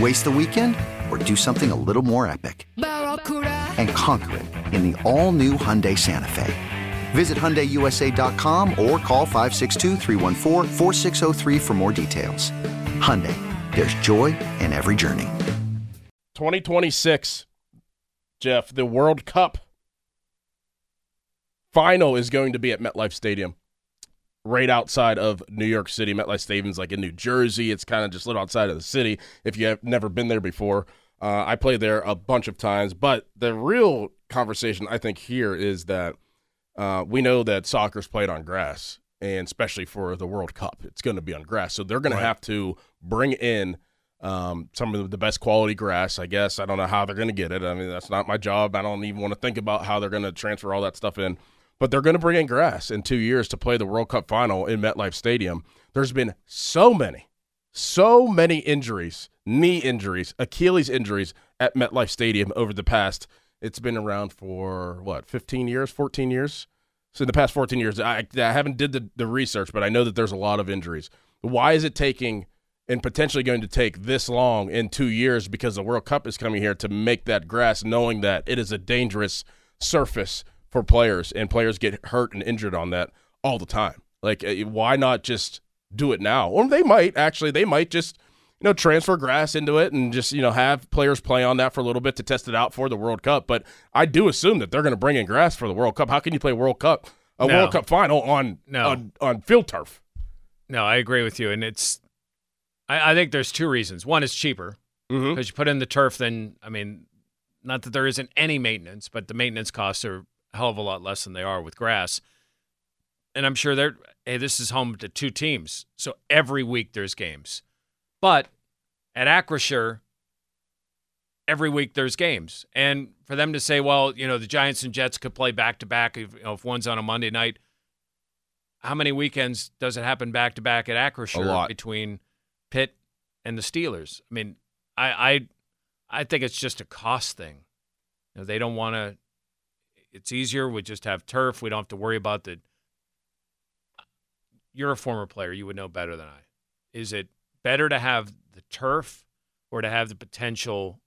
Waste the weekend or do something a little more epic? And conquer it in the all new Hyundai Santa Fe. Visit HyundaiUSA.com or call 562 for more details. Hyundai, there's joy in every journey. 2026, Jeff, the World Cup final is going to be at MetLife Stadium, right outside of New York City. MetLife Stadium's like in New Jersey. It's kind of just a little outside of the city. If you have never been there before, uh, I played there a bunch of times. But the real conversation I think here is that uh, we know that soccer's played on grass, and especially for the World Cup, it's going to be on grass. So they're going right. to have to bring in. Um, some of the best quality grass, I guess. I don't know how they're going to get it. I mean, that's not my job. I don't even want to think about how they're going to transfer all that stuff in but they're going to bring in grass in two years to play the World Cup final in MetLife Stadium. There's been so many, so many injuries, knee injuries, Achilles injuries at MetLife Stadium over the past. It's been around for what, 15 years, 14 years? So in the past 14 years, I, I haven't did the, the research, but I know that there's a lot of injuries. Why is it taking and potentially going to take this long in two years because the World Cup is coming here to make that grass, knowing that it is a dangerous surface for players, and players get hurt and injured on that all the time. Like, uh, why not just do it now? Or they might actually, they might just you know transfer grass into it and just you know have players play on that for a little bit to test it out for the World Cup. But I do assume that they're going to bring in grass for the World Cup. How can you play World Cup a no. World Cup final on no. on on field turf? No, I agree with you, and it's. I, I think there's two reasons. One is cheaper because mm-hmm. you put in the turf. Then I mean, not that there isn't any maintenance, but the maintenance costs are hell of a lot less than they are with grass. And I'm sure they're, hey, this is home to two teams. So every week there's games. But at Acrisure, every week there's games. And for them to say, well, you know, the Giants and Jets could play back to back if, you know, if one's on a Monday night, how many weekends does it happen back to back at Acrisure between Pitt and the Steelers? I mean, I I I think it's just a cost thing. You know, they don't want to it's easier. We just have turf. We don't have to worry about the. You're a former player. You would know better than I. Is it better to have the turf or to have the potential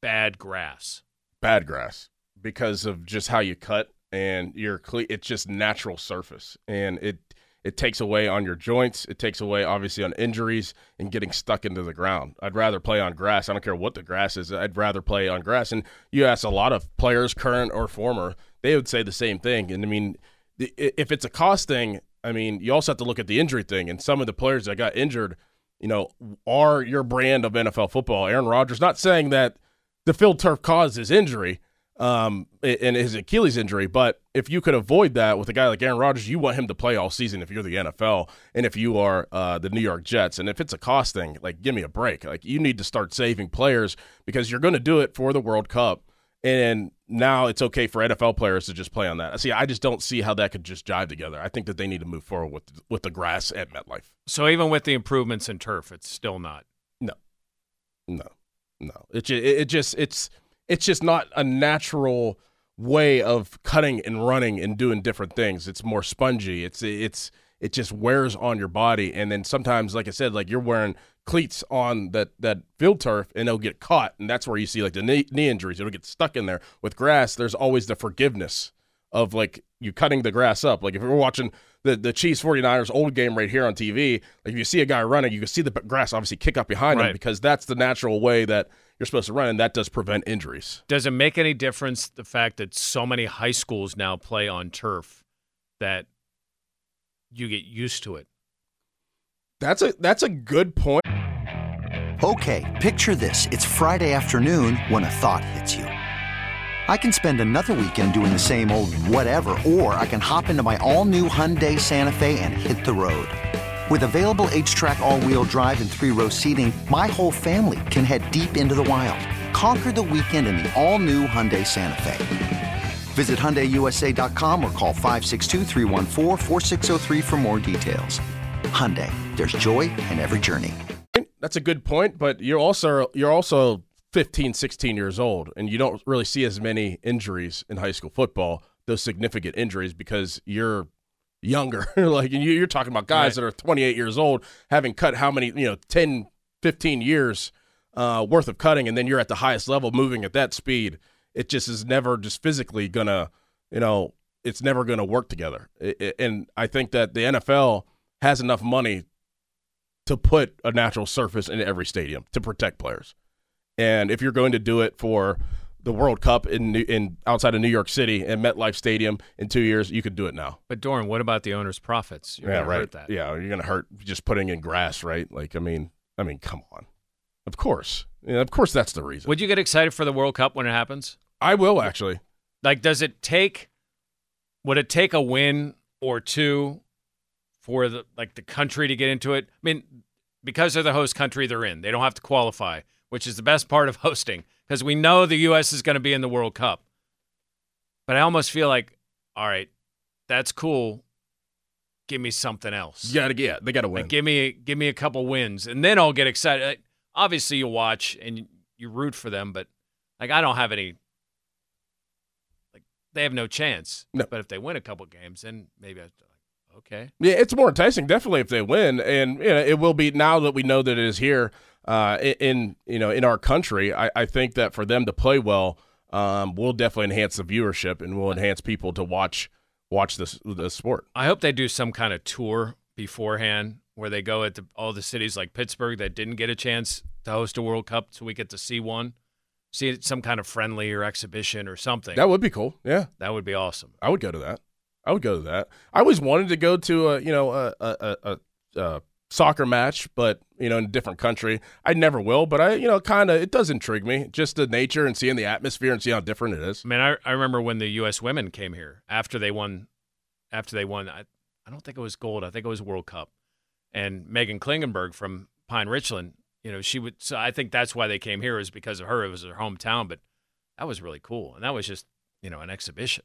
bad grass? Bad grass because of just how you cut and you're cle- it's just natural surface and it it takes away on your joints. It takes away, obviously, on injuries and getting stuck into the ground. I'd rather play on grass. I don't care what the grass is. I'd rather play on grass. And you ask a lot of players, current or former, they would say the same thing. And I mean, if it's a cost thing, I mean, you also have to look at the injury thing. And some of the players that got injured, you know, are your brand of NFL football. Aaron Rodgers, not saying that the field turf caused his injury, um, in his Achilles injury. But if you could avoid that with a guy like Aaron Rodgers, you want him to play all season if you're the NFL and if you are uh, the New York Jets. And if it's a cost thing, like give me a break. Like you need to start saving players because you're going to do it for the World Cup. And now it's okay for NFL players to just play on that. See, I just don't see how that could just jive together. I think that they need to move forward with with the grass at MetLife. So even with the improvements in turf, it's still not. No, no, no. It it, it just it's it's just not a natural way of cutting and running and doing different things. It's more spongy. It's it's it just wears on your body. And then sometimes, like I said, like you're wearing cleats on that that field turf and they'll get caught, and that's where you see like the knee, knee injuries. It'll get stuck in there. With grass, there's always the forgiveness of like you cutting the grass up. Like if we're watching the, the Chiefs 49ers old game right here on TV, like if you see a guy running, you can see the grass obviously kick up behind Right. him because that's the natural way that you're supposed to run, and that does prevent injuries. Does it make any difference the fact that so many high schools now play on turf that you get used to it? That's a that's a good point. Okay, picture this. It's Friday afternoon when a thought hits you. I can spend another weekend doing the same old whatever, or I can hop into my all new Hyundai Santa Fe and hit the road. With available HTRAC, all wheel drive, and three row seating, my whole family can head deep into the wild. Conquer the weekend in the all new Hyundai Santa Fe. Visit HyundaiUSA.com or call 562-314-4603 for more details. Hyundai, there's joy in every journey. That's a good point, but you're also you're also 15, 16 years old, and you don't really see as many injuries in high school football. Those significant injuries because you're younger. like and you- you're talking about guys Right. that are 28 years old, having cut how many you know 10, 15 years uh, worth of cutting, and then you're at the highest level, moving at that speed. It just is never just physically gonna you know it's never gonna work together. I- I- and I think that the NFL has enough money to put a natural surface in every stadium to protect players. And if you're going to do it for the World Cup in New- in outside of New York City and MetLife Stadium in two years, you could do it now. But Dorin, what about the owner's profits? You're yeah, gonna right. hurt that. Yeah, you're gonna hurt just putting in grass, right? Like, I mean, I mean, come on. Of course, yeah, of course, that's the reason. Would you get excited for the World Cup when it happens? I will actually. Like, does it take? Would it take a win or two for the like the country to get into it? I mean, because they're the host country, they're in. They don't have to qualify, which is the best part of hosting because we know the U.S. is going to be in the World Cup. But I almost feel like, all right, that's cool. Give me something else. You gotta get. They gotta win. Like, give me give me a couple wins, and then I'll get excited. Like, obviously, you watch and you, you root for them, but like I don't have any. Like they have no chance. No. But if they win a couple games, then maybe I. Okay. Yeah, it's more enticing, definitely, if they win, and you know, it will be now that we know that it is here uh, in you know in our country. I, I think that for them to play well, um, will definitely enhance the viewership and will enhance people to watch watch this the sport. I hope they do some kind of tour beforehand where they go at the, all the cities like Pittsburgh that didn't get a chance to host a World Cup, so we get to see one, see some kind of friendly or exhibition or something. That would be cool. Yeah, that would be awesome. I would go to that. I would go to that. I always wanted to go to a you know a a, a, a, soccer match, but you know in a different country. I never will, but I you know kind of it does intrigue me, just the nature and seeing the atmosphere and see how different it is. I mean, I, I remember when the U.S. women came here after they won, after they won. I, I don't think it was gold. I think it was World Cup. And Meghan Klingenberg from Pine Richland, you know, she would. So I think that's why they came here is because of her. It was her hometown, but that was really cool, and that was just you know an exhibition.